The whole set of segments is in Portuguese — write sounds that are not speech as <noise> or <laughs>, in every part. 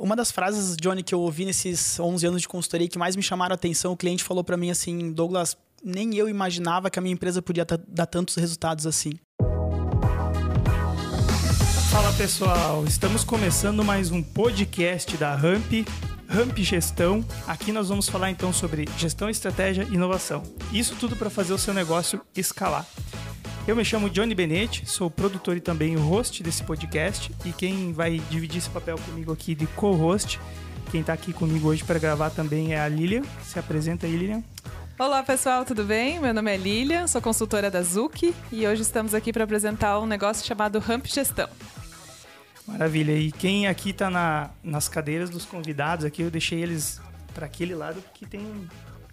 uma das frases, Johnny, que eu ouvi nesses 11 anos de consultoria que mais me chamaram a atenção, o cliente falou para mim assim, Douglas, nem eu imaginava que a minha empresa podia dar tantos resultados assim. Fala pessoal, estamos começando mais um podcast da Ramp, Ramp Gestão. Aqui nós vamos falar então sobre gestão, estratégia e inovação. Isso tudo para fazer o seu negócio escalar. Eu me chamo Johnny Benetti, sou produtor e também o host desse podcast. E quem vai dividir esse papel comigo aqui de co-host, quem está aqui comigo hoje para gravar também é a Lilian. Se apresenta aí, Lilian. Olá pessoal, tudo bem? Meu nome é Lilian, sou consultora da Zuki e hoje estamos aqui para apresentar um negócio chamado Ramp Gestão. Maravilha. E quem aqui está na, nas cadeiras dos convidados aqui, eu deixei eles para aquele lado porque tem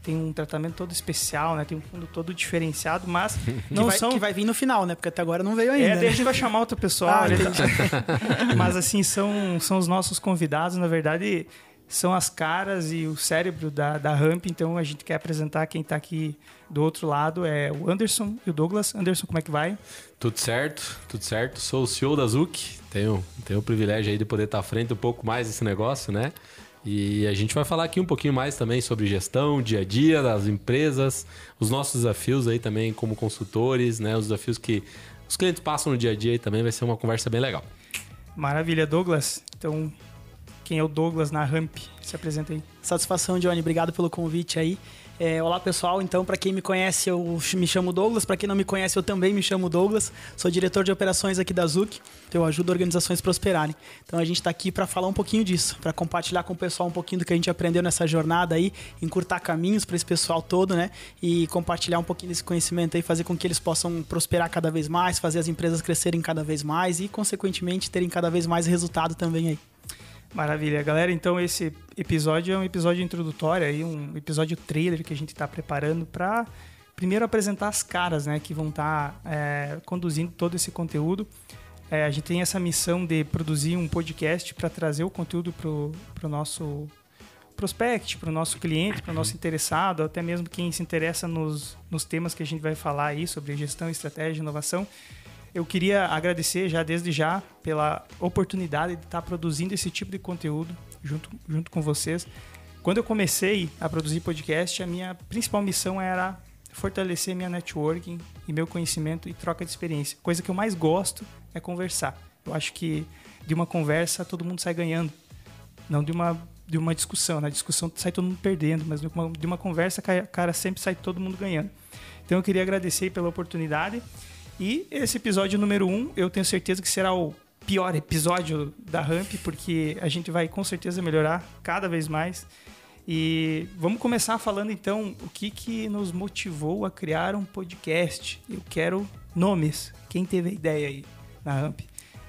tem um tratamento todo especial, né? Tem um fundo todo diferenciado, mas <laughs> não que vai, são que vai vir no final, né? Porque até agora não veio ainda. É, né? daí a gente vai chamar outro pessoal. Ah, tá... <laughs> mas assim são são os nossos convidados, na verdade são as caras e o cérebro da, da Ramp, então a gente quer apresentar quem está aqui do outro lado, é o Anderson e o Douglas. Anderson, como é que vai? Tudo certo, tudo certo. Sou o CEO da Zuc, tenho, tenho o privilégio aí de poder estar à frente um pouco mais desse negócio, né? E a gente vai falar aqui um pouquinho mais também sobre gestão, dia a dia das empresas, os nossos desafios aí também como consultores, né? Os desafios que os clientes passam no dia a dia e também vai ser uma conversa bem legal. Maravilha, Douglas. Então, quem é o Douglas na Ramp? Se apresenta aí. Satisfação, Johnny. Obrigado pelo convite aí. É, olá pessoal, então para quem me conhece eu me chamo Douglas, para quem não me conhece eu também me chamo Douglas, sou diretor de operações aqui da Zuc, eu ajudo organizações a prosperarem. Então a gente está aqui para falar um pouquinho disso, para compartilhar com o pessoal um pouquinho do que a gente aprendeu nessa jornada aí, encurtar caminhos para esse pessoal todo, né? E compartilhar um pouquinho desse conhecimento aí, fazer com que eles possam prosperar cada vez mais, fazer as empresas crescerem cada vez mais e consequentemente terem cada vez mais resultado também aí. Maravilha, galera. Então esse episódio é um episódio introdutório aí, um episódio trailer que a gente está preparando para primeiro apresentar as caras, né, que vão estar tá, é, conduzindo todo esse conteúdo. É, a gente tem essa missão de produzir um podcast para trazer o conteúdo para o nosso prospect, para o nosso cliente, para o nosso interessado, até mesmo quem se interessa nos, nos temas que a gente vai falar aí sobre gestão, estratégia, inovação. Eu queria agradecer já desde já pela oportunidade de estar produzindo esse tipo de conteúdo junto, junto com vocês. Quando eu comecei a produzir podcast, a minha principal missão era fortalecer minha networking e meu conhecimento e troca de experiência. Coisa que eu mais gosto é conversar. Eu acho que de uma conversa todo mundo sai ganhando, não de uma de uma discussão. Na discussão sai todo mundo perdendo, mas de uma, de uma conversa, cara, sempre sai todo mundo ganhando. Então eu queria agradecer pela oportunidade e esse episódio número 1, um, eu tenho certeza que será o pior episódio da Ramp, porque a gente vai com certeza melhorar cada vez mais. E vamos começar falando então o que, que nos motivou a criar um podcast. Eu quero nomes. Quem teve a ideia aí na Ramp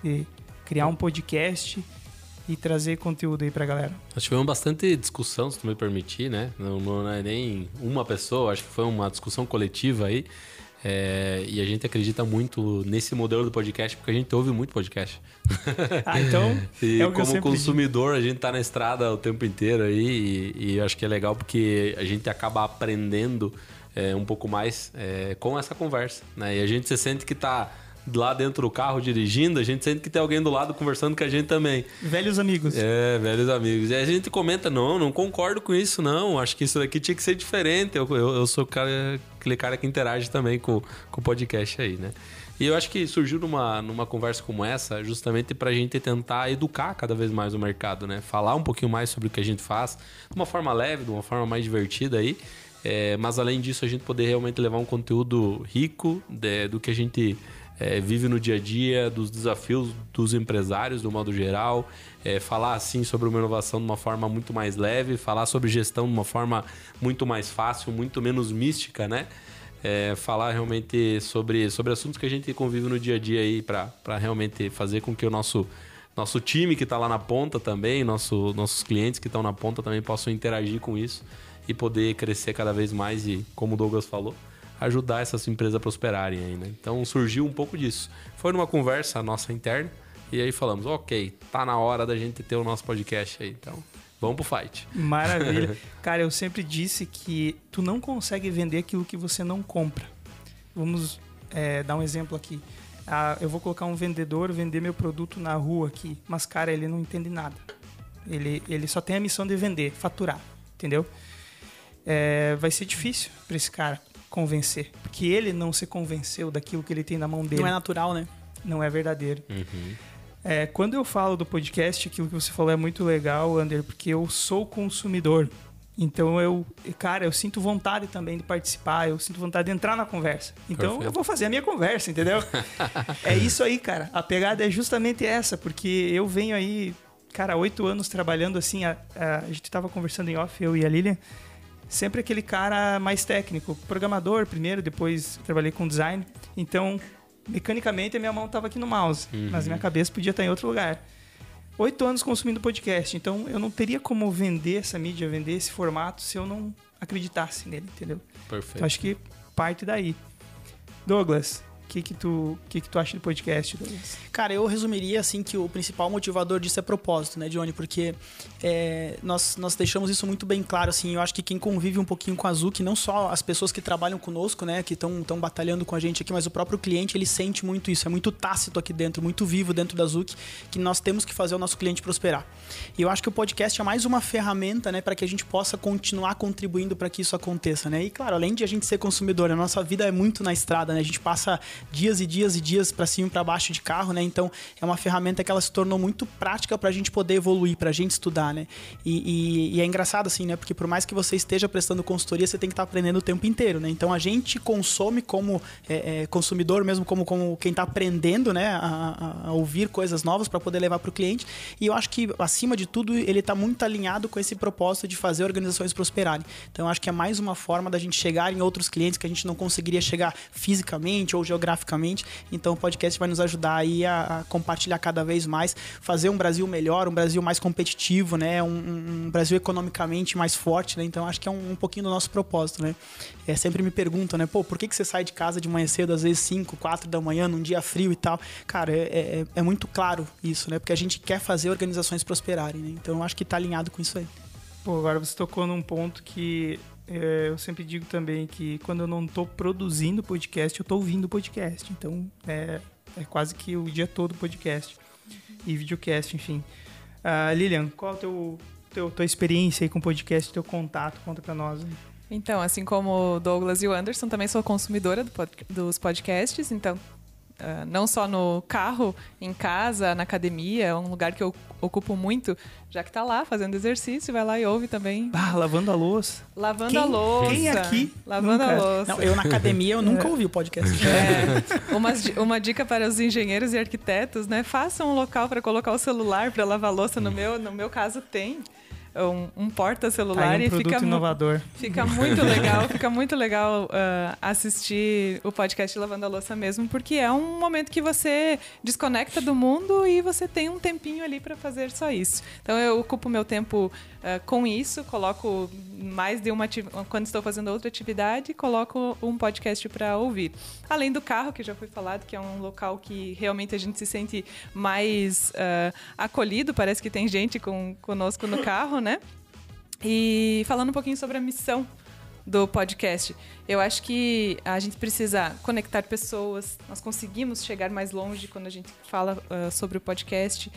de criar um podcast e trazer conteúdo aí pra galera? Nós tivemos bastante discussão, se tu me permitir, né? Não, não é nem uma pessoa, acho que foi uma discussão coletiva aí. É, e a gente acredita muito nesse modelo do podcast, porque a gente ouve muito podcast. Ah, então. <laughs> e é como consumidor, digo. a gente tá na estrada o tempo inteiro aí, e, e acho que é legal porque a gente acaba aprendendo é, um pouco mais é, com essa conversa. Né? E a gente se sente que tá lá dentro do carro dirigindo, a gente sente que tem alguém do lado conversando com a gente também. Velhos amigos. É, velhos amigos. E a gente comenta, não, não concordo com isso, não. Acho que isso daqui tinha que ser diferente. Eu, eu, eu sou cara, aquele cara que interage também com, com o podcast aí, né? E eu acho que surgiu numa, numa conversa como essa justamente para a gente tentar educar cada vez mais o mercado, né? Falar um pouquinho mais sobre o que a gente faz, de uma forma leve, de uma forma mais divertida aí. É, mas além disso, a gente poder realmente levar um conteúdo rico de, do que a gente é, vive no dia a dia, dos desafios dos empresários, do modo geral, é, falar assim sobre uma inovação de uma forma muito mais leve, falar sobre gestão de uma forma muito mais fácil, muito menos mística, né? É, falar realmente sobre, sobre assuntos que a gente convive no dia a dia aí para realmente fazer com que o nosso nosso time que está lá na ponta também, nosso, nossos clientes que estão na ponta também possam interagir com isso e poder crescer cada vez mais e, como o Douglas falou, ajudar essas empresas a prosperarem aí, né? Então surgiu um pouco disso. Foi numa conversa nossa interna e aí falamos, ok, tá na hora da gente ter o nosso podcast aí, então vamos pro fight. Maravilha. <laughs> Cara, eu sempre disse que tu não consegue vender aquilo que você não compra. Vamos é, dar um exemplo aqui. Ah, eu vou colocar um vendedor vender meu produto na rua aqui, mas cara, ele não entende nada. Ele, ele só tem a missão de vender, faturar, entendeu? É, vai ser difícil para esse cara convencer, porque ele não se convenceu daquilo que ele tem na mão dele. Não é natural, né? Não é verdadeiro. Uhum. É, quando eu falo do podcast, aquilo que você falou é muito legal, Ander, porque eu sou consumidor. Então eu, cara, eu sinto vontade também de participar, eu sinto vontade de entrar na conversa. Então Perfeito. eu vou fazer a minha conversa, entendeu? <laughs> é isso aí, cara. A pegada é justamente essa, porque eu venho aí, cara, oito anos trabalhando assim. A, a, a gente tava conversando em off, eu e a Lilian. Sempre aquele cara mais técnico, programador primeiro, depois trabalhei com design. Então, mecanicamente, a minha mão tava aqui no mouse, mas minha cabeça podia estar em outro lugar oito anos consumindo podcast, então eu não teria como vender essa mídia, vender esse formato se eu não acreditasse nele, entendeu? Perfeito. Então acho que parte daí. Douglas, que que tu, que que tu acha do podcast, Douglas? Cara, eu resumiria assim que o principal motivador disso é propósito, né, Johnny? Porque é, nós, nós deixamos isso muito bem claro, assim. Eu acho que quem convive um pouquinho com a Zuki, não só as pessoas que trabalham conosco, né, que estão batalhando com a gente aqui, mas o próprio cliente, ele sente muito isso. É muito tácito aqui dentro, muito vivo dentro da Zuki, que nós temos que fazer o nosso cliente prosperar. E eu acho que o podcast é mais uma ferramenta, né, para que a gente possa continuar contribuindo para que isso aconteça, né? E claro, além de a gente ser consumidor, a nossa vida é muito na estrada, né? A gente passa dias e dias e dias para cima e para baixo de carro, né? Então é uma ferramenta que ela se tornou muito prática para a gente poder evoluir, para a gente estudar, né? E, e, e, é engraçado assim, né? Porque por mais que você esteja prestando consultoria, você tem que estar tá aprendendo o tempo inteiro, né? Então a gente consome como é, é, consumidor, mesmo como, como quem está aprendendo, né? A, a, ouvir coisas novas para poder levar para o cliente. E eu acho que acima de tudo ele está muito alinhado com esse propósito de fazer organizações prosperarem. Então eu acho que é mais uma forma da gente chegar em outros clientes que a gente não conseguiria chegar fisicamente ou geograficamente. Então o podcast vai nos ajudar aí a, a compartilhar cada vez mais, fazer um Brasil melhor, um Brasil mais competitivo, né? Um, um Brasil economicamente mais forte, né? Então acho que é um, um, pouquinho do nosso propósito, né? É, sempre me perguntam, né? Pô, por que, que você sai de casa de manhã cedo, às vezes 5, 4 da manhã, num dia frio e tal? Cara, é, é, é muito claro isso, né? Porque a gente quer fazer organizações prosperarem, né? Então acho que tá alinhado com isso aí. Pô, agora você tocou num ponto que eu sempre digo também que quando eu não estou produzindo podcast, eu estou ouvindo podcast. Então é, é quase que o dia todo podcast e videocast, enfim. Uh, Lilian, qual a teu, teu, tua experiência aí com podcast, teu contato? Conta pra nós. Hein? Então, assim como o Douglas e o Anderson, também sou consumidora do pod, dos podcasts, então Uh, não só no carro, em casa, na academia, é um lugar que eu ocupo muito, já que tá lá fazendo exercício, vai lá e ouve também. Ah, lavando a louça. Lavando quem, a louça. Quem aqui? Lavando nunca? a louça. Não, eu na academia eu nunca é. ouvi o podcast. É. Uma, uma dica para os engenheiros e arquitetos, né? Façam um local para colocar o celular para lavar louça. No meu, no meu caso tem um, um porta-celular tá um e fica, inovador. fica muito <laughs> legal, fica muito legal uh, assistir o podcast Lavando a Louça mesmo, porque é um momento que você desconecta do mundo e você tem um tempinho ali para fazer só isso. Então eu ocupo meu tempo uh, com isso, coloco mais de uma quando estou fazendo outra atividade, coloco um podcast para ouvir. Além do carro, que já foi falado, que é um local que realmente a gente se sente mais uh, acolhido, parece que tem gente com, conosco no carro, né? E falando um pouquinho sobre a missão do podcast. Eu acho que a gente precisa conectar pessoas, nós conseguimos chegar mais longe quando a gente fala uh, sobre o podcast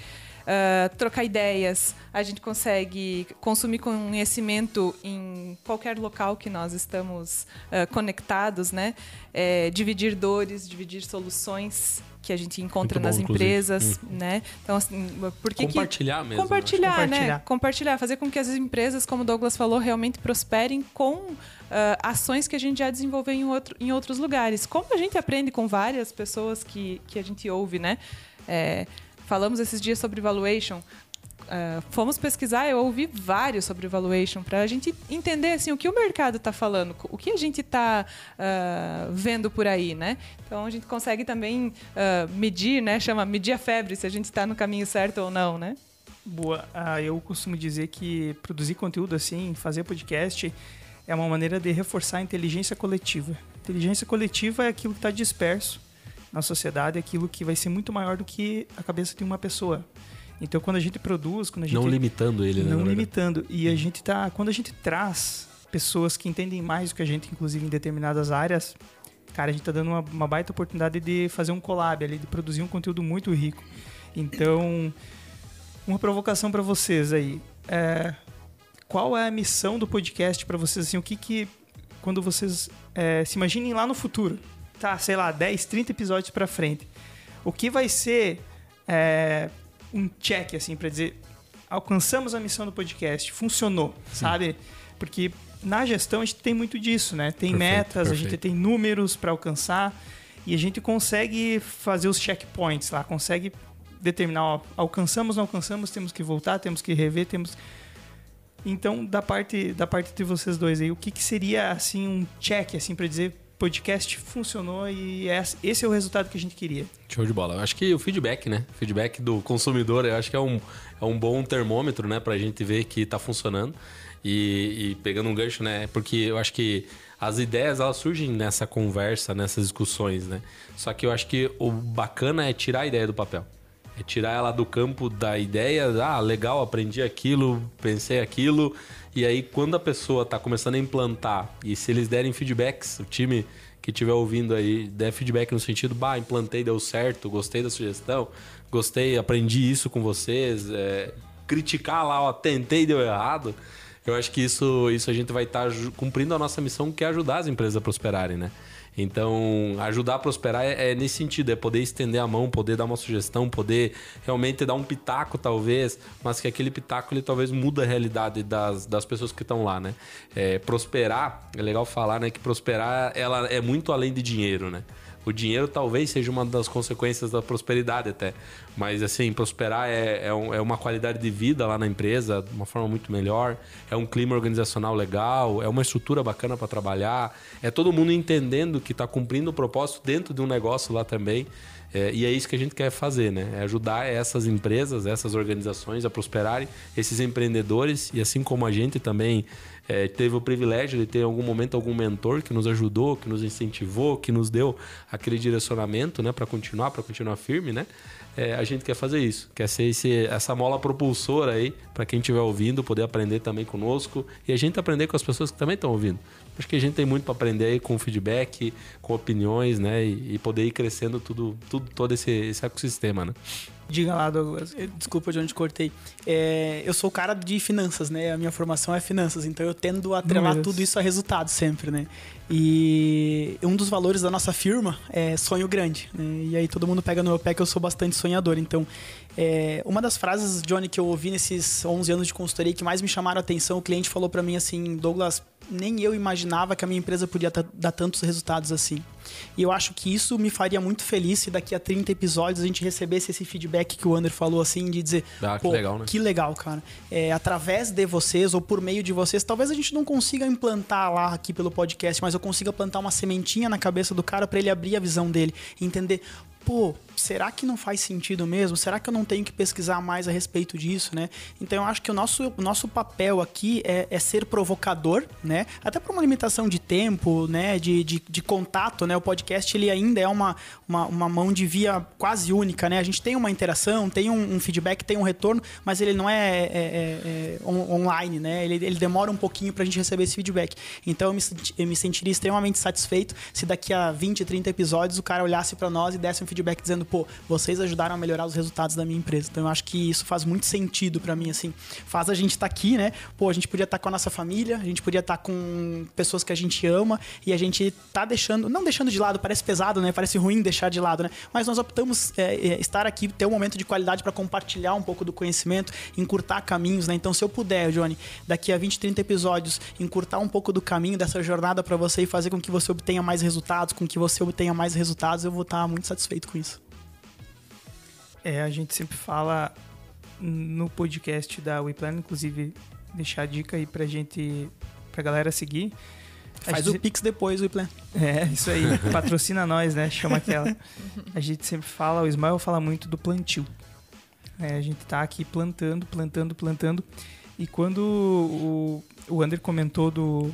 uh, trocar ideias, a gente consegue consumir conhecimento em qualquer local que nós estamos uh, conectados, né? É, dividir dores, dividir soluções que a gente encontra bom, nas empresas, hum. né? Então, assim, por que compartilhar que... mesmo. Compartilhar, né? compartilhar, né? Compartilhar, fazer com que as empresas, como o Douglas falou, realmente prosperem com uh, ações que a gente já desenvolveu em, outro, em outros lugares. Como a gente aprende com várias pessoas que, que a gente ouve, né? É, falamos esses dias sobre valuation. Uh, fomos pesquisar, eu ouvi vários sobre valuation para a gente entender assim o que o mercado está falando, o que a gente está uh, ah, vendo por aí, né? Então a gente consegue também uh, medir, né? Chama medir a febre se a gente está no caminho certo ou não, né? Boa. eu costumo dizer que produzir conteúdo assim, fazer podcast é uma maneira de reforçar a inteligência coletiva. Inteligência coletiva é aquilo que está disperso na sociedade aquilo que vai ser muito maior do que a cabeça de uma pessoa. Então, quando a gente produz, quando a gente não limitando ele, né? Não limitando. E a gente tá, quando a gente traz pessoas que entendem mais do que a gente, inclusive em determinadas áreas, cara, a gente tá dando uma, uma baita oportunidade de fazer um collab ali, de produzir um conteúdo muito rico. Então, uma provocação para vocês aí. é, qual é a missão do podcast para vocês? Assim, o que que quando vocês é, se imaginem lá no futuro, tá, sei lá, 10, 30 episódios para frente, o que vai ser é, um check assim para dizer alcançamos a missão do podcast, funcionou, sabe? Porque na gestão a gente tem muito disso, né? Tem Perfeito, metas, a gente perfeito. tem números para alcançar e a gente consegue fazer os checkpoints lá, consegue determinar, ó, alcançamos, não alcançamos, temos que voltar, temos que rever, temos então, da parte da parte de vocês dois aí, o que, que seria assim um check assim para dizer podcast funcionou e esse é o resultado que a gente queria? Show de bola. Eu acho que o feedback, né? Feedback do consumidor, eu acho que é um, é um bom termômetro, né? Pra gente ver que tá funcionando. E, e pegando um gancho, né? Porque eu acho que as ideias, elas surgem nessa conversa, nessas discussões, né? Só que eu acho que o bacana é tirar a ideia do papel. É tirar ela do campo da ideia, ah, legal, aprendi aquilo, pensei aquilo. E aí, quando a pessoa tá começando a implantar, e se eles derem feedbacks, o time que estiver ouvindo aí der feedback no sentido, bah, implantei, deu certo, gostei da sugestão, gostei, aprendi isso com vocês, é, criticar lá, ó, tentei, deu errado. Eu acho que isso, isso a gente vai estar cumprindo a nossa missão, que é ajudar as empresas a prosperarem, né? Então, ajudar a prosperar é, é nesse sentido, é poder estender a mão, poder dar uma sugestão, poder realmente dar um pitaco, talvez, mas que aquele pitaco ele talvez muda a realidade das, das pessoas que estão lá, né? É, prosperar, é legal falar, né? Que prosperar ela é muito além de dinheiro, né? O dinheiro talvez seja uma das consequências da prosperidade até. Mas, assim, prosperar é, é, um- é uma qualidade de vida lá na empresa de uma forma muito melhor. É um clima organizacional legal, é uma estrutura bacana para trabalhar. É todo mundo entendendo que está cumprindo o propósito dentro de um negócio lá também. É, e é isso que a gente quer fazer, né? É ajudar essas empresas, essas organizações a prosperarem, esses empreendedores. E assim como a gente também é, teve o privilégio de ter em algum momento algum mentor que nos ajudou, que nos incentivou, que nos deu aquele direcionamento, né, para continuar, para continuar firme, né? É, a gente quer fazer isso, quer ser esse, essa mola propulsora aí para quem estiver ouvindo poder aprender também conosco e a gente aprender com as pessoas que também estão ouvindo. Acho que a gente tem muito para aprender aí com feedback, com opiniões, né, e, e poder ir crescendo tudo, tudo todo esse, esse ecossistema, né? Diga lá, Douglas. Eh, Desculpa de onde cortei. É, eu sou o cara de finanças, né? A minha formação é finanças, então eu tendo a atrelar tudo isso a resultado sempre, né? E um dos valores da nossa firma é sonho grande. Né? E aí todo mundo pega no meu pé que eu sou bastante sonhador. Então, é, uma das frases, Johnny, que eu ouvi nesses 11 anos de consultoria que mais me chamaram a atenção, o cliente falou para mim assim, Douglas, nem eu imaginava que a minha empresa podia dar tantos resultados assim. E eu acho que isso me faria muito feliz se daqui a 30 episódios a gente recebesse esse feedback que o Ander falou assim, de dizer, Ah, que legal, né? que legal, cara. É, através de vocês ou por meio de vocês, talvez a gente não consiga implantar lá aqui pelo podcast, mas eu consiga plantar uma sementinha na cabeça do cara para ele abrir a visão dele e entender. Pô, será que não faz sentido mesmo? Será que eu não tenho que pesquisar mais a respeito disso, né? Então eu acho que o nosso, o nosso papel aqui é, é ser provocador, né? Até por uma limitação de tempo, né? De, de, de contato, né? O podcast ele ainda é uma, uma, uma mão de via quase única, né? A gente tem uma interação, tem um, um feedback, tem um retorno, mas ele não é, é- é- é on- online, né? Ele, ele demora um pouquinho pra gente receber esse feedback. Então eu me, eu me sentiria extremamente satisfeito se daqui a 20, 30 episódios o cara olhasse pra nós e desse um feedback dizendo, pô, vocês ajudaram a melhorar os resultados da minha empresa. Então eu acho que isso faz muito sentido pra mim, assim. Faz a gente estar aqui, né? Pô, a gente podia estar com a nossa família, a gente podia estar com pessoas que a gente ama e a gente tá deixando, não deixando de lado, parece pesado, né? Parece ruim deixar de lado, né? Mas nós optamos é, é, estar aqui, ter um momento de qualidade pra compartilhar um pouco do conhecimento, encurtar caminhos, né? Então se eu puder, Johnny, daqui a 20, 30 episódios, encurtar um pouco do caminho dessa jornada pra você e fazer com que você obtenha mais resultados, com que você obtenha mais resultados, eu vou estar muito satisfeito com isso. É, a gente sempre fala no podcast da WePlan, inclusive deixar a dica aí pra gente, pra galera seguir. A Faz gente- o Pix depois, o Iplan. É, isso aí. <laughs> Patrocina nós, né? Chama aquela. A gente sempre fala, o Ismael fala muito do plantio. É, a gente tá aqui plantando, plantando, plantando. E quando o, o Ander comentou do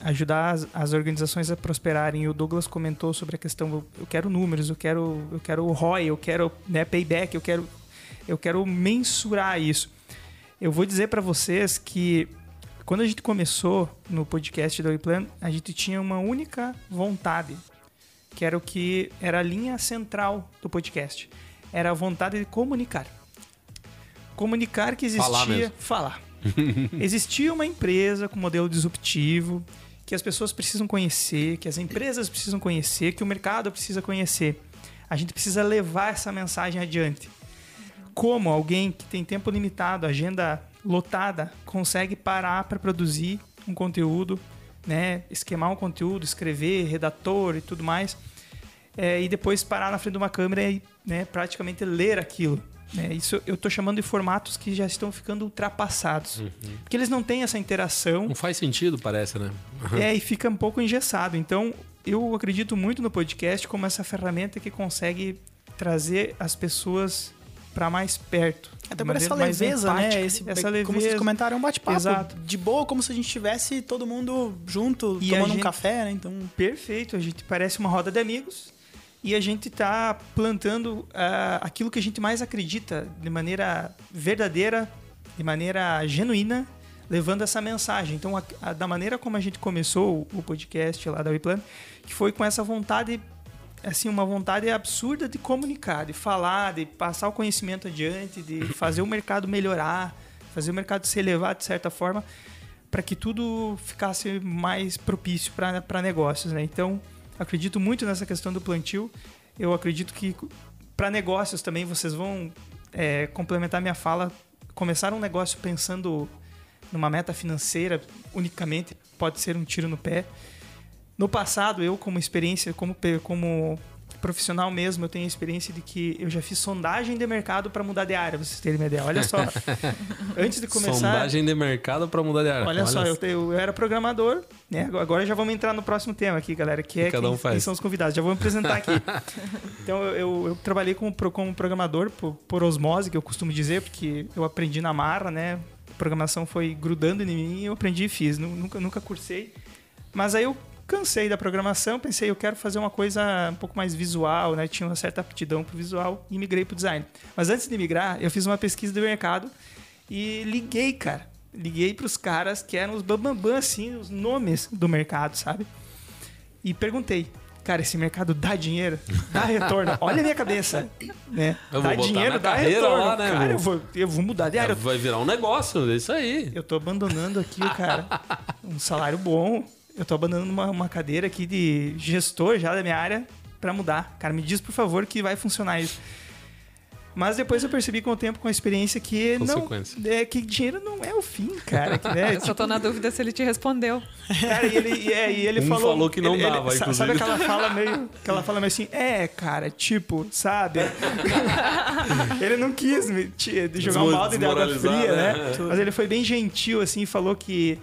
ajudar as, as organizações a prosperarem, e o Douglas comentou sobre a questão, eu, quero números, eu quero, eu quero ROI, eu quero né, payback, eu quero, eu quero mensurar isso. Eu vou dizer para vocês que quando a gente começou no podcast do Plan, a gente tinha uma única vontade, que era o que era a linha central do podcast. Era a vontade de comunicar. Comunicar que existia. Falar mesmo. Falar. <laughs> Existia uma empresa com modelo disruptivo que as pessoas precisam conhecer, que as empresas precisam conhecer, que o mercado precisa conhecer. A gente precisa levar essa mensagem adiante. Como alguém que tem tempo limitado, agenda lotada, consegue parar para produzir um conteúdo, né, esquemar um conteúdo, escrever, redator e tudo mais, é, e depois parar na frente de uma câmera e né, praticamente ler aquilo. Né? Isso eu estou chamando de formatos que já estão ficando ultrapassados. Uhum. Porque eles não têm essa interação. Não faz sentido, parece, né? Uhum. É, e fica um pouco engessado. Então, eu acredito muito no podcast como essa ferramenta que consegue trazer as pessoas para mais perto. Até por essa leveza, né? Esse, essa leveza. Como vocês comentaram, é um bate-papo. Exato. De boa, como se a gente estivesse todo mundo junto, e tomando gente... um café, né? Então... Perfeito. A gente parece uma roda de amigos e a gente está plantando uh, aquilo que a gente mais acredita de maneira verdadeira, de maneira genuína, levando essa mensagem. Então, a, a, da maneira como a gente começou o, o podcast lá da WePlan, que foi com essa vontade, assim, uma vontade absurda de comunicar, de falar, de passar o conhecimento adiante, de fazer o mercado melhorar, fazer o mercado se elevar de certa forma, para que tudo ficasse mais propício para negócios, né? Então, acredito muito nessa questão do plantio. Eu acredito que para negócios também vocês vão é, complementar minha fala. Começar um negócio pensando numa meta financeira unicamente pode ser um tiro no pé. No passado, eu, como experiência, como, como profissional mesmo, eu tenho a experiência de que eu já fiz sondagem de mercado para mudar de área, vocês terem uma ideia. Olha só, <laughs> antes de começar. Sondagem de mercado para mudar de área. Olha, olha só, eu, eu, era programador, né? Agora já vamos entrar no próximo tema aqui, galera, que é Cada um quem, quem, são os convidados. Já vou me apresentar aqui. <laughs> então, eu, eu trabalhei como, como programador por, por osmose, que eu costumo dizer, porque eu aprendi na marra, né? A programação foi grudando em mim e eu aprendi e fiz. Nunca, nunca cursei. Mas aí eu cansei da programação, pensei, eu quero fazer uma coisa um pouco mais visual, né? Tinha uma certa aptidão para o visual e migrei para o design. Mas antes de migrar, eu fiz uma pesquisa do mercado e liguei, cara. Liguei para os caras que eram os bambambam, assim, os nomes do mercado, sabe? E perguntei, cara, esse mercado dá dinheiro? Dá retorno? <laughs> Olha a minha cabeça, né? Eu dá dinheiro, dá retorno. Lá, né, cara, eu vou, eu vou mudar de área. Vai virar um negócio, é isso aí. Eu tô abandonando aqui, cara, <laughs> um salário bom, eu tô abandonando uma, uma cadeira aqui de gestor já da minha área para mudar. Cara, me diz, por favor, que vai funcionar isso. Mas depois eu percebi com o tempo, com a experiência, que não é que dinheiro não é o fim, cara. Que, né, <laughs> eu tipo, só tô na dúvida se ele te respondeu. Cara, e ele, é, e ele um falou, falou que não ele, dava, ele, inclusive. Sabe aquela fala meio, aquela fala meio assim, é, cara, tipo, sabe? <laughs> ele não quis me jogar um balde de água fria, né? né? Mas ele foi bem gentil, assim, falou que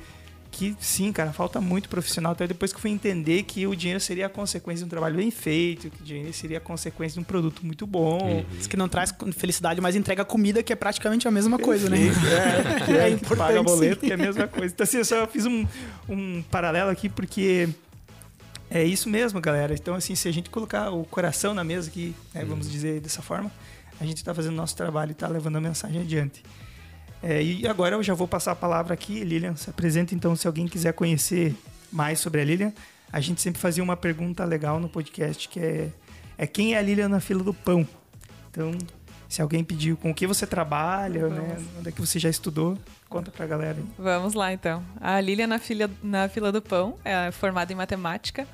que sim, cara, falta muito profissional. Até depois que eu fui entender que o dinheiro seria a consequência de um trabalho bem feito, que o dinheiro seria a consequência de um produto muito bom. Uhum. Isso que não traz felicidade, mas entrega comida, que é praticamente a mesma coisa, né? É, que <laughs> é, é importante. Paga boleto, sim. que é a mesma <laughs> coisa. Então, assim, eu só fiz um, um paralelo aqui porque é isso mesmo, galera. Então, assim, se a gente colocar o coração na mesa aqui, né, vamos uhum. dizer dessa forma, a gente está fazendo nosso trabalho e está levando a mensagem adiante. É, e agora eu já vou passar a palavra aqui, Lilian. Se apresenta então, se alguém quiser conhecer mais sobre a Lilian. A gente sempre fazia uma pergunta legal no podcast que é, é quem é a Lilian na fila do pão? Então, se alguém pediu com o que você trabalha, né, onde é que você já estudou, conta pra galera. Aí. Vamos lá então. A Lilian na fila, na fila do pão é formada em matemática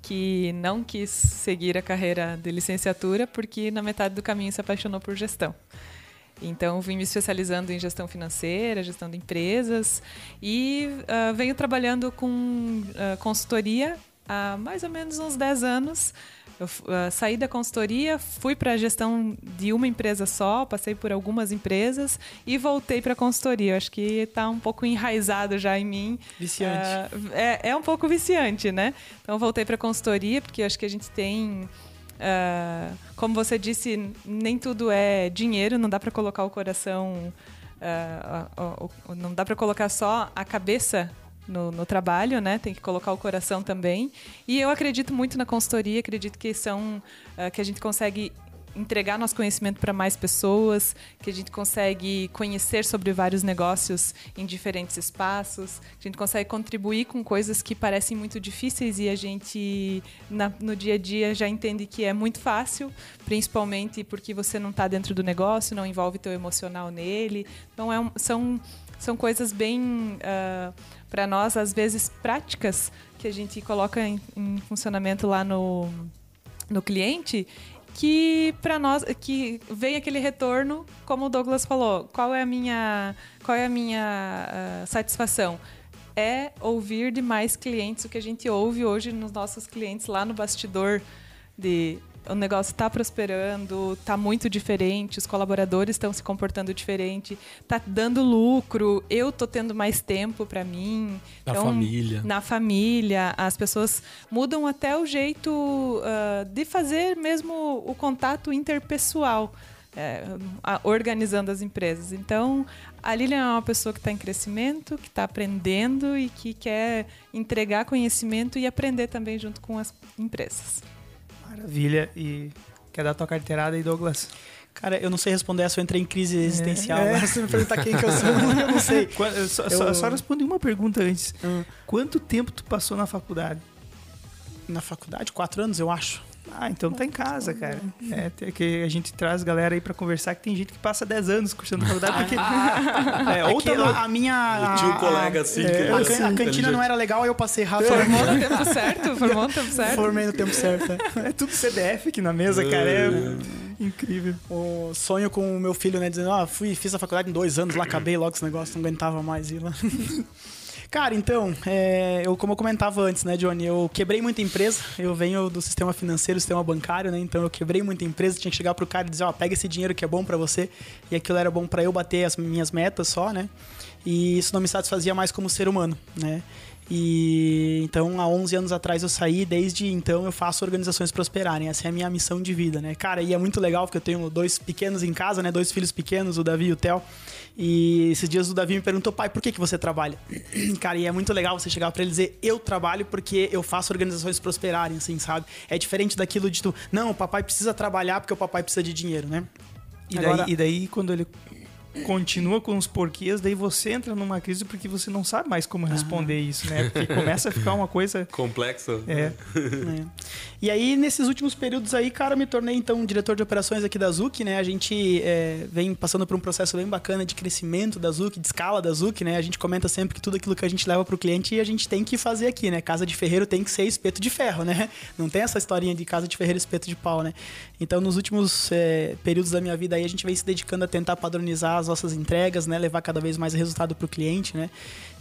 que não quis seguir a carreira de licenciatura porque na metade do caminho se apaixonou por gestão. Então, vim me especializando em gestão financeira, gestão de empresas e uh, venho trabalhando com uh, consultoria há mais ou menos uns 10 anos. Eu uh, saí da consultoria, fui para a gestão de uma empresa só, passei por algumas empresas e voltei para a consultoria. Eu acho que está um pouco enraizado já em mim. Viciante. Uh, é, é um pouco viciante, né? Então, voltei para a consultoria porque acho que a gente tem Uh, como você disse, nem tudo é dinheiro, não dá para colocar o coração, uh, uh, não dá para colocar só a cabeça no, no, trabalho, né? Tem que colocar o coração também. E eu acredito muito na consultoria, acredito que são que a gente consegue entregar nosso conhecimento para mais pessoas, que a gente consegue conhecer sobre vários negócios em diferentes espaços, que a gente consegue contribuir com coisas que parecem muito difíceis e a gente na, no dia a dia já entende que é muito fácil, principalmente porque você não está dentro do negócio, não envolve teu emocional nele. Então é um, são são coisas bem, uh, para nós, às vezes, práticas que a gente coloca em, em funcionamento lá no, no cliente que para nós que vem aquele retorno, como o Douglas falou, qual é a minha qual é a minha uh, satisfação? É ouvir de mais clientes o que a gente ouve hoje nos nossos clientes lá no bastidor de o negócio está prosperando, está muito diferente, os colaboradores estão se comportando diferente, está dando lucro, eu tô tendo mais tempo para mim. Na então, família. Na família, as pessoas mudam até o jeito uh, de fazer mesmo o contato interpessoal. É, organizando as empresas. Então, a Lilian é uma pessoa que está em crescimento, que está aprendendo e que quer entregar conhecimento e aprender também junto com as empresas. Maravilha. E quer dar tua carteirada aí, Douglas? Cara, eu não sei responder essa, eu entrei em crise existencial. É, é. Se me perguntar quem que eu sou, <laughs> eu não sei. Só, eu... só responde uma pergunta antes. Hum. Quanto tempo tu passou na faculdade? Na faculdade? Quatro anos, eu acho. Ah, então tá em casa, cara. É, que a gente traz galera aí pra conversar que tem gente que passa 10 anos cursando faculdade porque. <laughs> é, ou tá a minha. tinha um colega assim. É, a, assim, a, cantina não era legal, aí eu passei rápido. Formou no tempo <laughs> certo? Formou no tempo certo? Formei no tempo certo. É, é tudo CDF aqui na mesa, cara. É incrível. O sonho com o meu filho, né? Dizendo, ah, fui, fiz a faculdade em dois anos, lá acabei logo esse negócio, não aguentava mais ir lá. <laughs> Cara, então, é, eu, como eu comentava antes, né, Johnny, eu quebrei muita empresa. Eu venho do sistema financeiro, sistema bancário, né? Então eu quebrei muita empresa, tinha que chegar pro cara e dizer, ó, pega esse dinheiro que é bom para você. E aquilo era bom para eu bater as minhas metas só, né? E isso não me satisfazia mais como ser humano, né? E então, há 11 anos atrás eu saí, desde então eu faço organizações prosperarem. Essa é a minha missão de vida, né? Cara, e é muito legal porque eu tenho dois pequenos em casa, né? Dois filhos pequenos, o Davi e o Theo. E esses dias o Davi me perguntou, pai, por que, que você trabalha? <clears throat> Cara, e é muito legal você chegar para ele dizer, eu trabalho porque eu faço organizações prosperarem, assim, sabe? É diferente daquilo de tu, não, o papai precisa trabalhar porque o papai precisa de dinheiro, né? E daí, Agora, e daí quando ele continua com os porquês, daí você entra numa crise porque você não sabe mais como responder ah. isso, né? Porque começa a ficar uma coisa <laughs> complexa. É. é. E aí, nesses últimos períodos aí, cara, me tornei então diretor de operações aqui da Zuc, né? A gente é, vem passando por um processo bem bacana de crescimento da Zuc, de escala da Zuc, né? A gente comenta sempre que tudo aquilo que a gente leva para o cliente a gente tem que fazer aqui, né? Casa de ferreiro tem que ser espeto de ferro, né? Não tem essa historinha de casa de ferreiro espeto de pau, né? Então, nos últimos é, períodos da minha vida aí, a gente vem se dedicando a tentar padronizar as nossas entregas, né? Levar cada vez mais resultado para o cliente, né?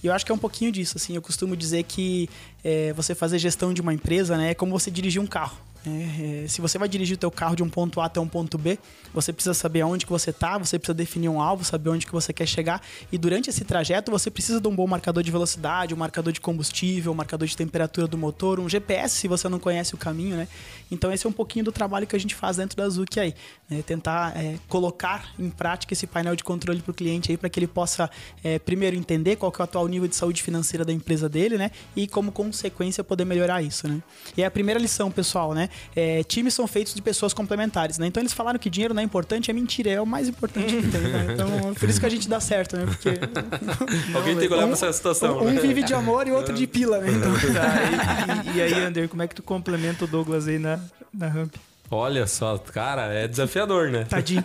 E eu acho que é um pouquinho disso, assim. Eu costumo dizer que é, você fazer gestão de uma empresa, né? É como você dirigir um carro. É, é, se você vai dirigir o teu carro de um ponto A até um ponto B, você precisa saber aonde que você está, você precisa definir um alvo, saber onde que você quer chegar. E durante esse trajeto, você precisa de um bom marcador de velocidade, um marcador de combustível, um marcador de temperatura do motor, um GPS se você não conhece o caminho, né? Então esse é um pouquinho do trabalho que a gente faz dentro da Zuki aí, né? Tentar é, colocar em prática esse painel de controle para o cliente aí, para que ele possa é, primeiro entender qual que é o atual nível de saúde financeira da empresa dele, né? E como consequência poder melhorar isso, né? E é a primeira lição, pessoal, né? É, times são feitos de pessoas complementares, né? Então eles falaram que dinheiro não é importante, é mentira, é o mais importante que tem, né? Então, <laughs> por isso que a gente dá certo, né? Porque. <laughs> Alguém tem que olhar um, pra essa situação. Um, um, né? vive de amor e outro de <laughs> pila, né? Então... Tá, e, e, aí, Ander, como é que tu complementa o Douglas aí na, na ramp? Olha só, cara, é desafiador, né? Tadinho.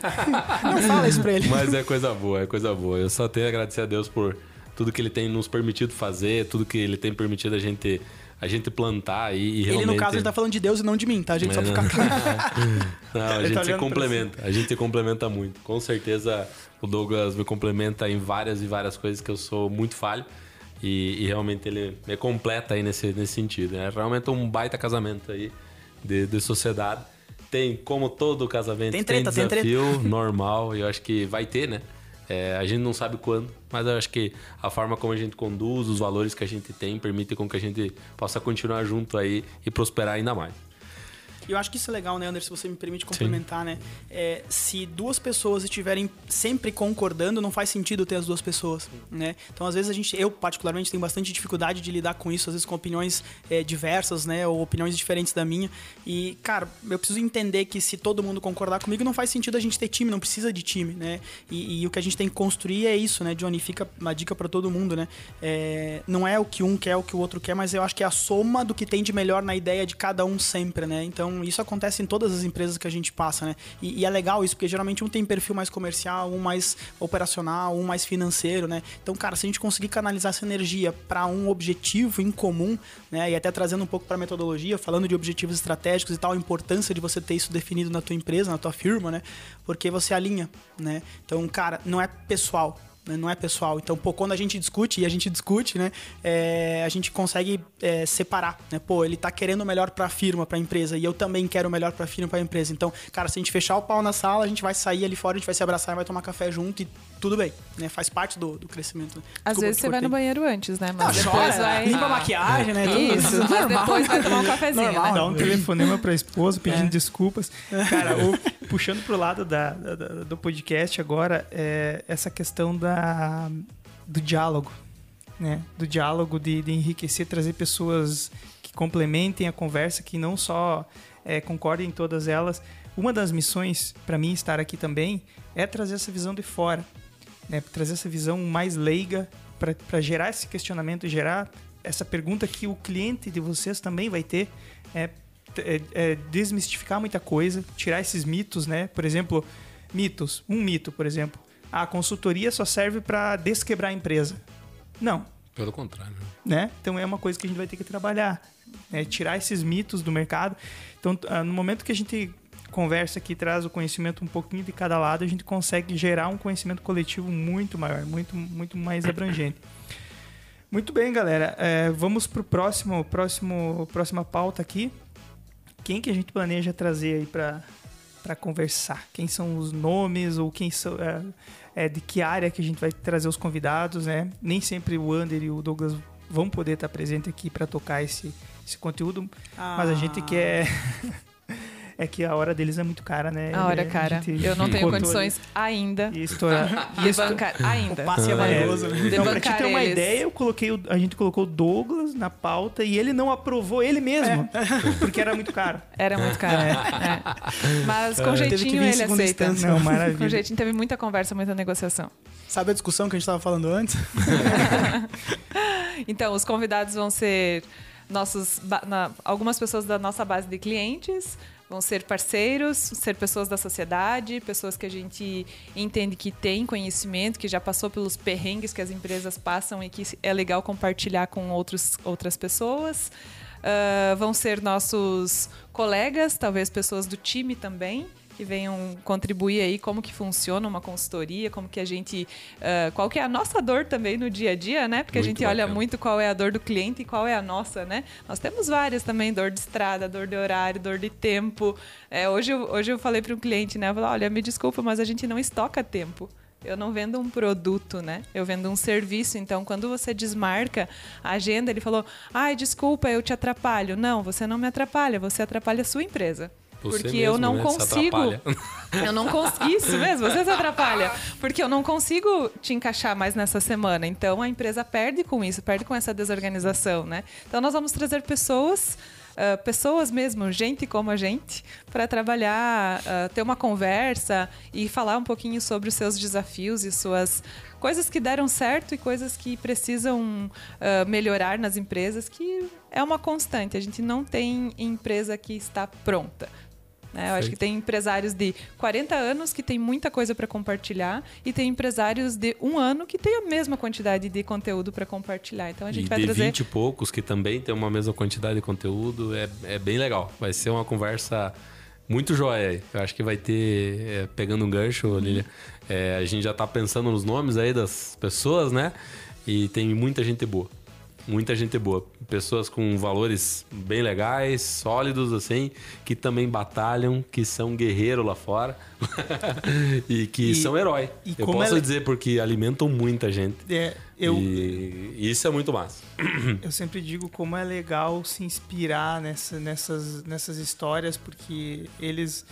Não fala isso pra ele. Mas é coisa boa, é coisa boa. Eu só tenho a agradecer a Deus por tudo que ele tem nos permitido fazer, tudo que ele tem permitido a gente a gente plantar e, e realmente... Ele, no caso, ele tá falando de Deus e não de mim, tá? A gente só ficar claro. <laughs> não, a <laughs> gente tá se complementa. A gente se complementa muito. Com certeza o Douglas me complementa em várias e várias coisas que eu sou muito falho. E, e realmente ele me completa aí nesse, nesse sentido. É realmente um baita casamento aí de, de sociedade. Tem, como todo casamento, tem, treta, tem desafio tem <laughs> normal. E eu acho que vai ter, né? É, a gente não sabe quando, mas eu acho que a forma como a gente conduz, os valores que a gente tem, permite com que a gente possa continuar junto aí e prosperar ainda mais. E eu acho que isso é legal, né, Anderson? Se você me permite complementar, Sim. né? É, se duas pessoas estiverem sempre concordando, não faz sentido ter as duas pessoas, né? Então, às vezes, a gente, eu particularmente, tenho bastante dificuldade de lidar com isso, às vezes com opiniões é, diversas, né? Ou opiniões diferentes da minha. E, cara, eu preciso entender que se todo mundo concordar comigo, não faz sentido a gente ter time, não precisa de time, né? E, e o que a gente tem que construir é isso, né, Johnny? Fica uma dica para todo mundo, né? É, não é o que um quer, o que o outro quer, mas eu acho que é a soma do que tem de melhor na ideia de cada um sempre, né? Então, Então, isso acontece em todas as empresas que a gente passa, né? E, e, é legal isso, porque geralmente um tem perfil mais comercial, um mais operacional, um mais financeiro, né? Então, cara, se a gente conseguir canalizar essa energia para um objetivo em comum, né? E até trazendo um pouco para metodologia, falando de objetivos estratégicos e tal, a importância de você ter isso definido na tua empresa, na tua firma, né? Porque você alinha, né? Então, cara, não é pessoal? Não é pessoal. Então, pô, quando a gente discute, e a gente discute, né, é, a gente consegue é, separar, né? Pô, ele tá querendo o melhor para a firma, para a empresa, e eu também quero o melhor para a firma, para a empresa. Então, cara, se a gente fechar o pau na sala, a gente vai sair ali fora, a gente vai se abraçar, vai tomar café junto e tudo bem, né? Faz parte do, do crescimento. Né? Às vezes você vai no banheiro antes, né? Mas Não, depois chora, vai... limpa a maquiagem, né? Isso, mas normal. depois vai tomar um cafezinho, normal, né? Dá um telefonema pra esposa pedindo é. desculpas. Cara, o, puxando pro lado da, da, do podcast agora, é essa questão da, do diálogo, né? Do diálogo, de, de enriquecer, trazer pessoas que complementem a conversa, que não só é, concordem em todas elas. Uma das missões, para mim, estar aqui também, é trazer essa visão de fora né, trazer essa visão mais leiga para gerar esse questionamento, gerar essa pergunta que o cliente de vocês também vai ter, é, é, é desmistificar muita coisa, tirar esses mitos, né? Por exemplo, mitos. Um mito, por exemplo. A consultoria só serve para desquebrar a empresa. Não. Pelo contrário. Né? Então é uma coisa que a gente vai ter que trabalhar. Né? Tirar esses mitos do mercado. Então, ah, no momento que a gente conversa que traz o conhecimento um pouquinho de cada lado, a gente consegue gerar um conhecimento coletivo muito maior, muito, muito mais abrangente. Muito bem, galera. É, vamos para o próximo, próximo, próxima pauta aqui. Quem que a gente planeja trazer aí para para conversar? Quem são os nomes ou quem são é, é, de que área que a gente vai trazer os convidados, né? Nem sempre o Ander e o Douglas vão poder estar presentes aqui para tocar esse, esse conteúdo, ah. mas a gente ah. quer É que a hora deles é muito cara, né? A hora é cara. A eu não tenho condições ainda e estourar. <laughs> de bancar ainda. O passe é valioso. Né? Então, pra te ter uma eles. ideia, eu coloquei o, a gente colocou o Douglas na pauta e ele não aprovou ele mesmo. É. <laughs> Porque era muito caro. Era muito caro. É. É. Mas com jeitinho ele aceita. Não, maravilha. Com jeitinho teve muita conversa, muita negociação. Sabe a discussão que a gente estava falando antes? <laughs> então, os convidados vão ser nossos, na, algumas pessoas da nossa base de clientes, Vão ser parceiros, ser pessoas da sociedade, pessoas que a gente entende que tem conhecimento, que já passou pelos perrengues que as empresas passam e que é legal compartilhar com outros, outras pessoas. Uh, vão ser nossos colegas, talvez pessoas do time também que venham contribuir aí como que funciona uma consultoria, como que a gente, uh, qual que é a nossa dor também no dia a dia, né? Porque muito a gente bacana. olha muito qual é a dor do cliente e qual é a nossa, né? Nós temos várias também, dor de estrada, dor de horário, dor de tempo. É, hoje, eu, hoje eu falei para um cliente, né? Eu falei, olha, me desculpa, mas a gente não estoca tempo. Eu não vendo um produto, né? Eu vendo um serviço. Então, quando você desmarca a agenda, ele falou: ai, desculpa, eu te atrapalho. Não, você não me atrapalha, você atrapalha a sua empresa. Você porque mesmo, <laughs> eu não né? consigo. Eu não consigo. Isso mesmo, você se atrapalha. Porque eu não consigo te encaixar mais nessa semana. Então a empresa perde com isso, perde com essa desorganização, né? Então nós vamos trazer pessoas. Uh, pessoas mesmo, gente como a gente, para trabalhar, uh, ter uma conversa e falar um pouquinho sobre os seus desafios e suas coisas que deram certo e coisas que precisam uh, melhorar nas empresas, que é uma constante. A gente não tem empresa que está pronta. Né? Eu acho que tem empresários de 40 anos que tem muita coisa para compartilhar e tem empresários de um ano que tem a mesma quantidade de conteúdo para compartilhar. Então a gente e vai de trazer. 20 e poucos que também tem uma mesma quantidade de conteúdo. É, é bem legal. Vai ser uma conversa muito joia. Eu acho que vai ter, é, pegando um gancho, Lilia, é, a gente já está pensando nos nomes aí das pessoas, né? E tem muita gente boa muita gente boa. Pessoas com valores bem legais, sólidos, assim, que também batalham, que são guerreiros lá fora <laughs> e que e, são herói. eu posso dizer porque alimentam muita gente. É, eu, e isso é muito massa. Eu sempre digo como é legal se inspirar nessa, nessas, nessas histórias, porque eles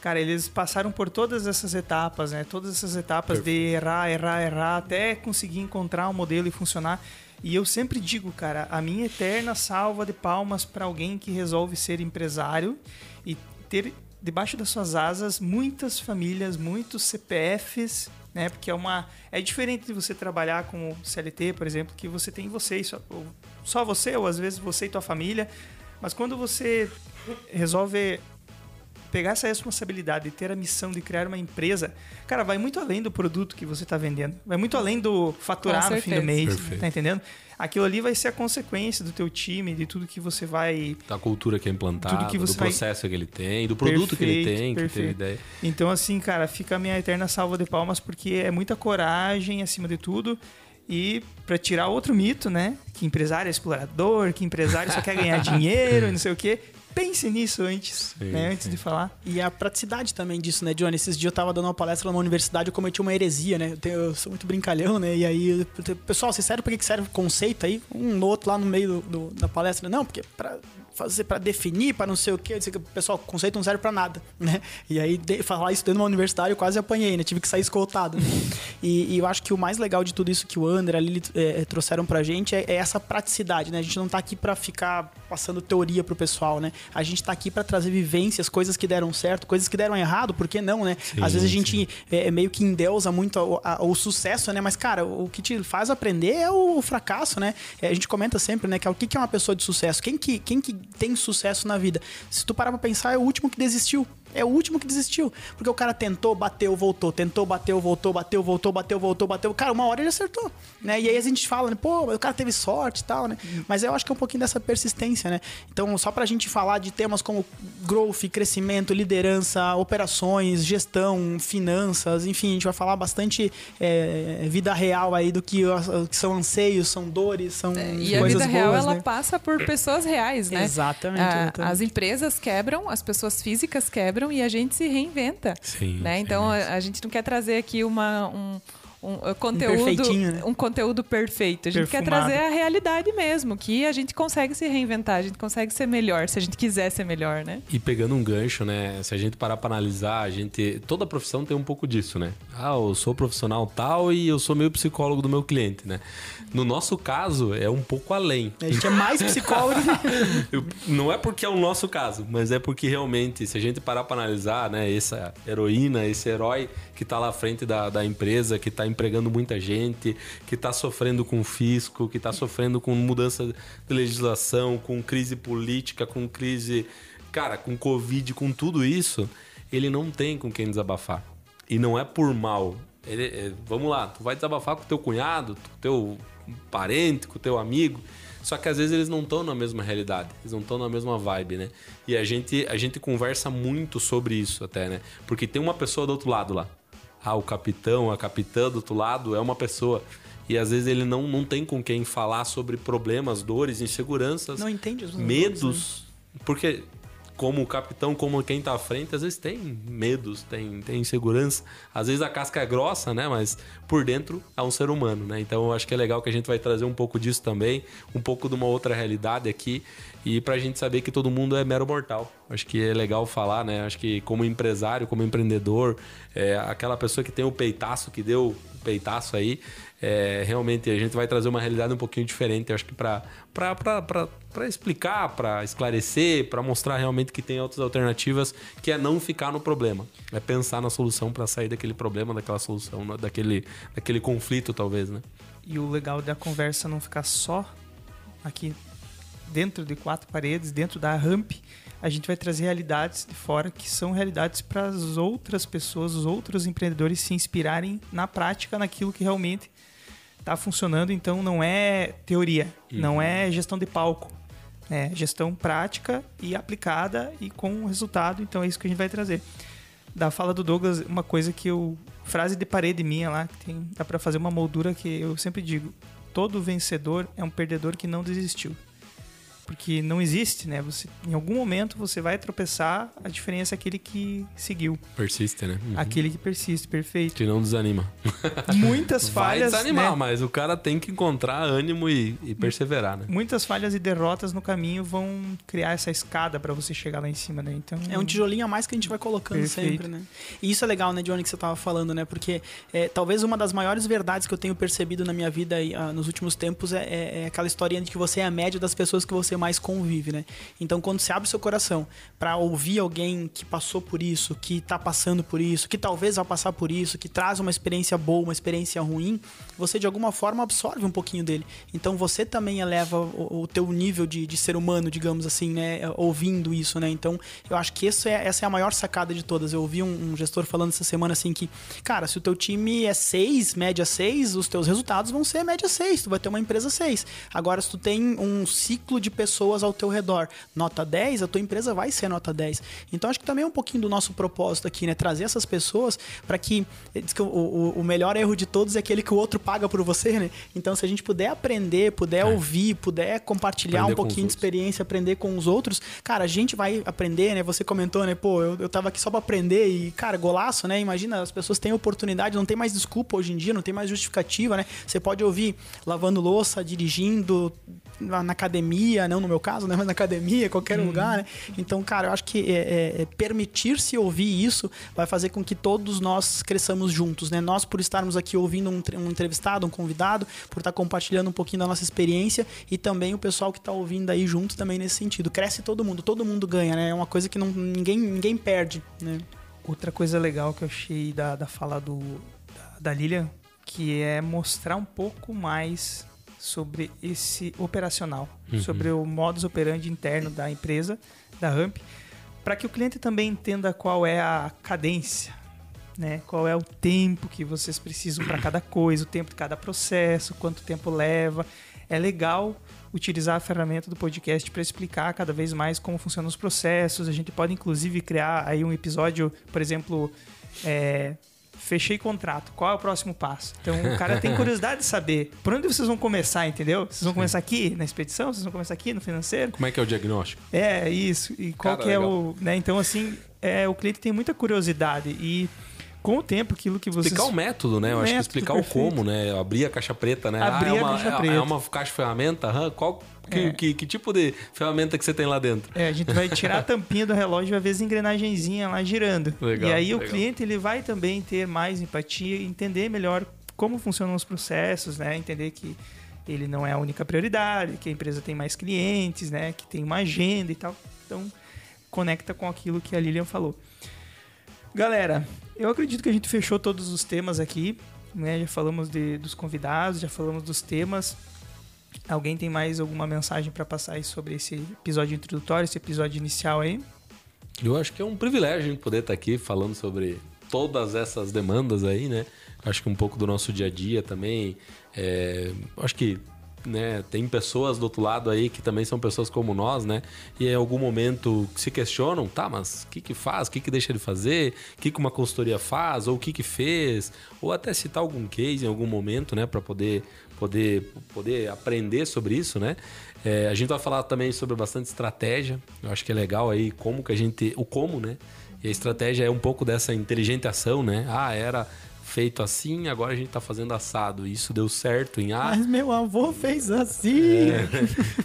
cara, eles passaram por todas essas etapas, né? Todas essas etapas Perfeito. de errar, errar, errar, até conseguir encontrar um modelo e funcionar. E eu sempre digo, cara, a minha eterna salva de palmas para alguém que resolve ser empresário e ter debaixo das suas asas muitas famílias, muitos CPFs, né? Porque é uma é diferente de você trabalhar com CLT, por exemplo, que você tem você e só, só você ou às vezes você e tua família. Mas quando você resolve pegar essa responsabilidade e ter a missão de criar uma empresa, cara, vai muito além do produto que você está vendendo. Vai muito além do faturar no fim do mês, Perfeito. tá entendendo? Aquilo ali vai ser a consequência do teu time, de tudo que você vai... Da cultura que é implantada, Tudo que você do vai- processo que ele tem, do produto que ele Perfeito, tem, que teve perfeito. ideia. Então, assim, cara, fica a minha eterna salva de palmas, porque é muita coragem acima de tudo. E para tirar outro mito, né? Que empresário é explorador, que empresário só quer ganhar <laughs> dinheiro e não sei o quê. Pense nisso antes, Sim, né? Antes sim. de falar. E a praticidade também disso, né, Johnny? Esses dias eu tava dando uma palestra numa universidade, eu cometi uma heresia, né? Eu, tenho- eu sou muito brincalhão, né? E aí, pessoal, vocês sabem por que que serve o conceito aí? Um no outro lá no meio do- do- da palestra. Não, porque pra fazer, pra definir, pra não sei o quê. Eu disse que, pessoal, conceito não serve pra nada, <laughs> né? E aí, de- falar isso dentro de uma universidade, eu quase apanhei, né? Tive que sair escoltado. <laughs> E, e eu acho que o mais legal de tudo isso que o André, a Lili eh, trouxeram pra gente é, é essa praticidade, né? A gente não tá aqui pra ficar passando teoria pro pessoal, né? A gente tá aqui pra trazer vivências, coisas que deram certo, coisas que deram errado, por que não, né? Sim, Às vezes a gente é, é meio que endeusa muito o, a- o sucesso, né? Mas, cara, o que te faz aprender é o fracasso, né? É, a gente comenta sempre, né? Que é o que que é uma pessoa de sucesso? Quem que, quem que tem sucesso na vida? Se tu parar pra pensar, é o último que desistiu. É o último que desistiu. Porque o cara tentou, bateu, voltou, tentou, bateu, voltou, bateu, voltou, bateu, voltou, bateu. Cara, uma hora ele acertou, né? E aí a gente fala, né? Pô, o cara teve sorte e tal, né? Mas eu acho que é um pouquinho dessa persistência, né? Então, só pra gente falar de temas como growth, crescimento, liderança, operações, gestão, finanças, enfim, a gente vai falar bastante é, vida real aí do que, que são anseios, são dores, são E a coisas vida real, boas, ela né? passa por pessoas reais, né? Exatamente, Ah, exatamente. As empresas quebram, as pessoas físicas quebram e a gente se reinventa. Sim, né? sim, Então, a, a gente não quer trazer aqui uma, um, um, conteúdo, perfeitinho, né? um conteúdo perfeito. A gente quer Perfumado. trazer a realidade mesmo, que a gente consegue se reinventar, a gente consegue ser melhor, se a gente quiser ser melhor, né? E pegando um gancho, né? Se a gente parar pra analisar, a gente. Toda profissão tem um pouco disso, né? Ah, eu sou profissional tal e eu sou meio psicólogo do meu cliente, né? No nosso caso, é um pouco além. A gente é mais psicólogo. <laughs> Não é porque é o nosso caso, mas é porque realmente, se a gente parar pra analisar, né, essa heroína, esse herói que tá lá à frente da, da empresa, que tá empregando muita gente, que tá sofrendo com fisco, que tá sofrendo com mudança de legislação, com crise política, com crise, cara, com Covid, com tudo isso, ele não tem com quem desabafar. E não é por mal. Ele- é, vamos lá, tu vai desabafar com teu cunhado, com teu parente, com teu amigo. Só que às vezes eles não estão na mesma realidade, eles não estão na mesma vibe, né? E a gente, a gente conversa muito sobre isso até, né? Porque tem uma pessoa do outro lado lá. Ah, o capitão, a capitã do outro lado é uma pessoa. E às vezes ele não, não tem com quem falar sobre problemas, dores, inseguranças, Não entende os medos. Porque como o capitão, como quem tá à frente, às vezes tem medos, tem, tem insegurança. Às vezes a casca é grossa, né? Mas por dentro é um ser humano, né? Então eu acho que é legal que a gente vai trazer um pouco disso também, um pouco de uma outra realidade aqui. E pra gente saber que todo mundo é mero mortal. Acho que é legal falar, né? Acho que como empresário, como empreendedor, é, aquela pessoa que tem o peitaço, que deu peitaço aí, é, realmente a gente vai trazer uma realidade um pouquinho diferente. Acho que pra explicar, pra esclarecer, pra mostrar realmente que tem outras alternativas, que é não ficar no problema. É pensar na solução pra sair daquele problema, daquela solução, daquele, daquele conflito, talvez, né? E o legal da conversa não ficar só aqui dentro de quatro paredes, dentro da ramp, a gente vai trazer realidades de fora que são realidades para as outras pessoas, os outros empreendedores se inspirarem na prática, naquilo que realmente está funcionando. Então não é teoria, não é gestão de palco. É gestão prática e aplicada e com resultado. Então é isso que a gente vai trazer. Da fala do Douglas, uma coisa que eu. Frase de parede minha lá, que tem, dá para fazer uma moldura que eu sempre digo: todo vencedor é um perdedor que não desistiu. Porque não existe, né? Você, em algum momento você vai tropeçar, a diferença é aquele que seguiu, Persiste, né? Uhum. aquele que persiste, perfeito. Que não desanima. <laughs> Muitas Vai falhas, desanimar, né? mas o cara tem que encontrar ânimo e, e perseverar, né? Muitas falhas e derrotas no caminho vão criar essa escada para você chegar lá em cima, né? Então É um tijolinho a mais que a gente vai colocando Perfeito. sempre, né? E isso é legal, né, Johnny, que você tava falando, né? Porque é, talvez uma das maiores verdades que eu tenho percebido na minha vida ah, nos últimos tempos é, é- é aquela historinha de que você é a média das pessoas que você mais convive, né? Então, quando você abre seu coração para ouvir alguém que passou por isso, que tá passando por isso, que talvez vá passar por isso, que traz uma experiência boa, uma experiência ruim, você de alguma forma absorve um pouquinho dele. Então, você também eleva o, o teu nível de, de ser humano, digamos assim, né? Ouvindo isso, né? Então, eu acho que isso é, essa é a maior sacada de todas. Eu ouvi um, um gestor falando essa semana assim que, cara, se o teu time é 6, média 6, os teus resultados vão ser média 6, tu vai ter uma empresa 6. Agora, se tu tem um ciclo de pessoas ao teu redor, nota 10, a tua empresa vai ser nota 10. Então, acho que também é um pouquinho do nosso propósito aqui, né? Trazer essas pessoas para que, que o, o, o, melhor erro de todos é aquele que o outro paga por você, né? Então, se a gente puder aprender, puder é. ouvir, puder compartilhar aprender um pouquinho de experiência, aprender com os outros, cara, a gente vai aprender, né? Você comentou, né? Pô, eu, eu tava aqui só para aprender e, cara, golaço, né? Imagina, as pessoas têm oportunidade, não tem mais desculpa hoje em dia, não tem mais justificativa, né? Você pode ouvir lavando louça, dirigindo, na academia, não no meu caso, né? Mas na academia, qualquer uhum. lugar, né? Então, cara, eu acho que é, é, é permitir-se ouvir isso vai fazer com que todos nós cresçamos juntos, né? Nós, por estarmos aqui ouvindo um, um entrevistado, um convidado, por estar compartilhando um pouquinho da nossa experiência e também o pessoal que está ouvindo aí junto também nesse sentido. Cresce todo mundo, todo mundo ganha, né? É uma coisa que não, ninguém, ninguém perde, né? Outra coisa legal que eu achei da, da fala do, da, da Lilian, que é mostrar um pouco mais sobre esse operacional, uhum. sobre o modus operandi interno da empresa, da Ramp, para que o cliente também entenda qual é a cadência, né? Qual é o tempo que vocês precisam para cada coisa, o tempo de cada processo, quanto tempo leva. É legal utilizar a ferramenta do podcast para explicar cada vez mais como funcionam os processos. A gente pode inclusive criar aí um episódio, por exemplo, é, fechei contrato, qual é o próximo passo? Então o cara tem curiosidade de saber por onde vocês vão começar, entendeu? Vocês vão começar aqui na expedição, vocês vão começar aqui no financeiro. Como é que é o diagnóstico? É, isso. E qual cara, que é legal. o. Né? Então, assim, é, o cliente tem muita curiosidade e com o tempo, aquilo que você. Explicar o método, né? Eu acho que explicar perfeito. o como, né? Abrir a caixa preta, né? Abrir ah, é uma, a caixa preta. É uma caixa ferramenta? Qual, que, é. que, que, tipo de ferramenta que você tem lá dentro? É, a gente vai tirar a <laughs> tampinha do relógio e vai ver as engrenagenzinhas lá girando. Legal, e aí legal. o cliente ele vai também ter mais empatia e entender melhor como funcionam os processos, né? Entender que ele não é a única prioridade, que a empresa tem mais clientes, né? Que tem uma agenda e tal. Então, conecta com aquilo que a Lilian falou. Galera, eu acredito que a gente fechou todos os temas aqui, né? Já falamos de, dos convidados, já falamos dos temas. Alguém tem mais alguma mensagem para passar sobre esse episódio introdutório, esse episódio inicial aí? Eu acho que é um privilégio poder estar tá aqui falando sobre todas essas demandas aí, né? Acho que um pouco do nosso dia a dia também. É, acho que né? Tem pessoas do outro lado aí que também são pessoas como nós, né? E em algum momento se questionam, tá, mas o que que faz? O que que deixa de fazer? O que que uma consultoria faz? Ou o que que fez? Ou até citar algum case em algum momento, né? Para poder, poder, poder aprender sobre isso, né? É, a gente vai falar também sobre bastante estratégia. Eu acho que é legal aí como que a gente... O como, né? E a estratégia é um pouco dessa inteligente ação, né? Ah, era feito assim, agora a gente tá fazendo assado. Isso deu certo em ah. Mas meu avô fez assim. É,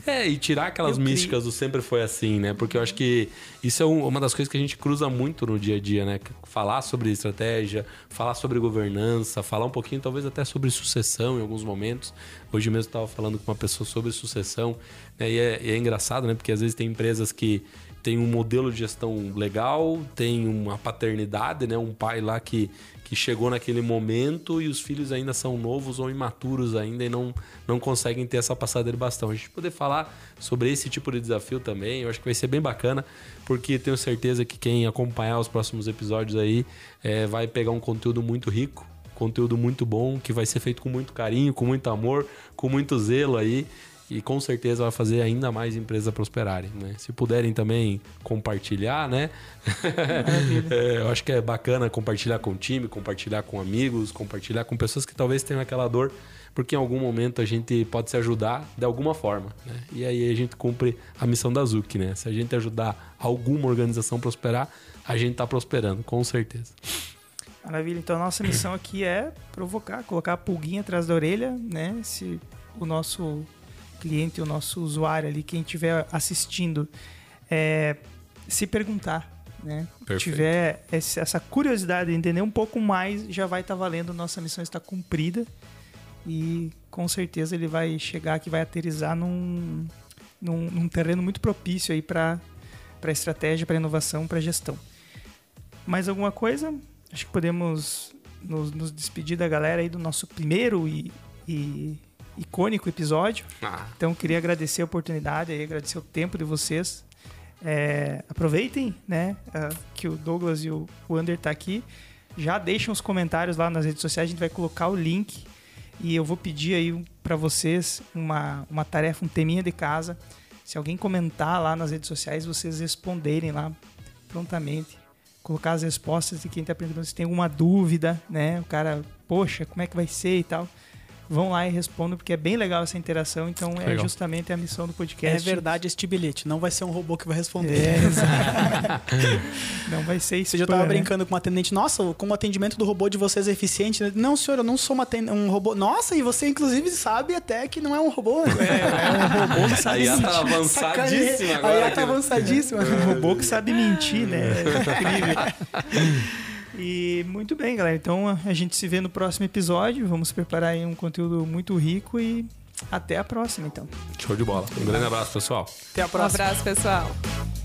<laughs> é e tirar aquelas eu místicas do sempre foi assim, né? Porque eu acho que isso é uma das coisas que a gente cruza muito no dia a dia, né? Falar sobre estratégia, falar sobre governança, falar um pouquinho talvez até sobre sucessão em alguns momentos. Hoje mesmo estava falando com uma pessoa sobre sucessão, né? e, é, e é engraçado, né? Porque às vezes tem empresas que tem um modelo de gestão legal, tem uma paternidade, né? Um pai lá que que chegou naquele momento e os filhos ainda são novos ou imaturos ainda e não, não conseguem ter essa passada de bastão. A gente poder falar sobre esse tipo de desafio também, eu acho que vai ser bem bacana, porque tenho certeza que quem acompanhar os próximos episódios aí é, vai pegar um conteúdo muito rico, conteúdo muito bom, que vai ser feito com muito carinho, com muito amor, com muito zelo aí e com certeza vai fazer ainda mais empresas prosperarem, né? Se puderem também compartilhar, né? <laughs> é, eu acho que é bacana compartilhar com o time, compartilhar com amigos, compartilhar com pessoas que talvez tenham aquela dor, porque em algum momento a gente pode se ajudar de alguma forma, né? E aí a gente cumpre a missão da Zuc, né? Se a gente ajudar alguma organização a prosperar, a gente está prosperando, com certeza. Maravilha. Então, a nossa missão aqui é provocar, colocar a pulguinha atrás da orelha, né? Se o nosso cliente, o nosso usuário ali, quem estiver assistindo, é, se perguntar, né? Perfeito. Tiver essa curiosidade de entender um pouco mais, já vai estar tá valendo, nossa missão está cumprida e com certeza ele vai chegar aqui, vai aterrizar num, num, num terreno muito propício aí para para estratégia, para inovação, para gestão. Mais alguma coisa? Acho que podemos nos, nos, despedir da galera aí do nosso primeiro e, e icônico episódio. Ah. Então queria agradecer a oportunidade, e agradecer o tempo de vocês. É, aproveitem, né, que o Douglas e o, Under tá aqui. Já deixem os comentários lá nas redes sociais, a gente vai colocar o link e eu vou pedir aí para vocês uma, uma tarefa, um teminha de casa. Se alguém comentar lá nas redes sociais, vocês responderem lá prontamente colocar as respostas de quem está perguntando se tem alguma dúvida, né? O cara, poxa, como é que vai ser e tal vão lá e respondam, porque é bem legal essa interação. Então é legal. é justamente a missão do podcast. É verdade este bilhete. Não vai ser um robô que vai responder. É, <laughs> não vai ser isso. Você já estava né? brincando com uma atendente. Nossa, como o atendimento do robô de vocês é eficiente. Não, senhor, eu não sou um robô. Nossa, e você inclusive sabe até que não é um robô. É, é um robô que sabe mentir. Tá <laughs> avançadíssima agora. Aí tá avançadíssima. Um robô que sabe mentir, né? É incrível. <laughs> E muito bem, galera. Então a gente se vê no próximo episódio. Vamos preparar aí um conteúdo muito rico e até a próxima, então. Show de bola. Um grande abraço, pessoal. Até a próxima. Um abraço, pessoal.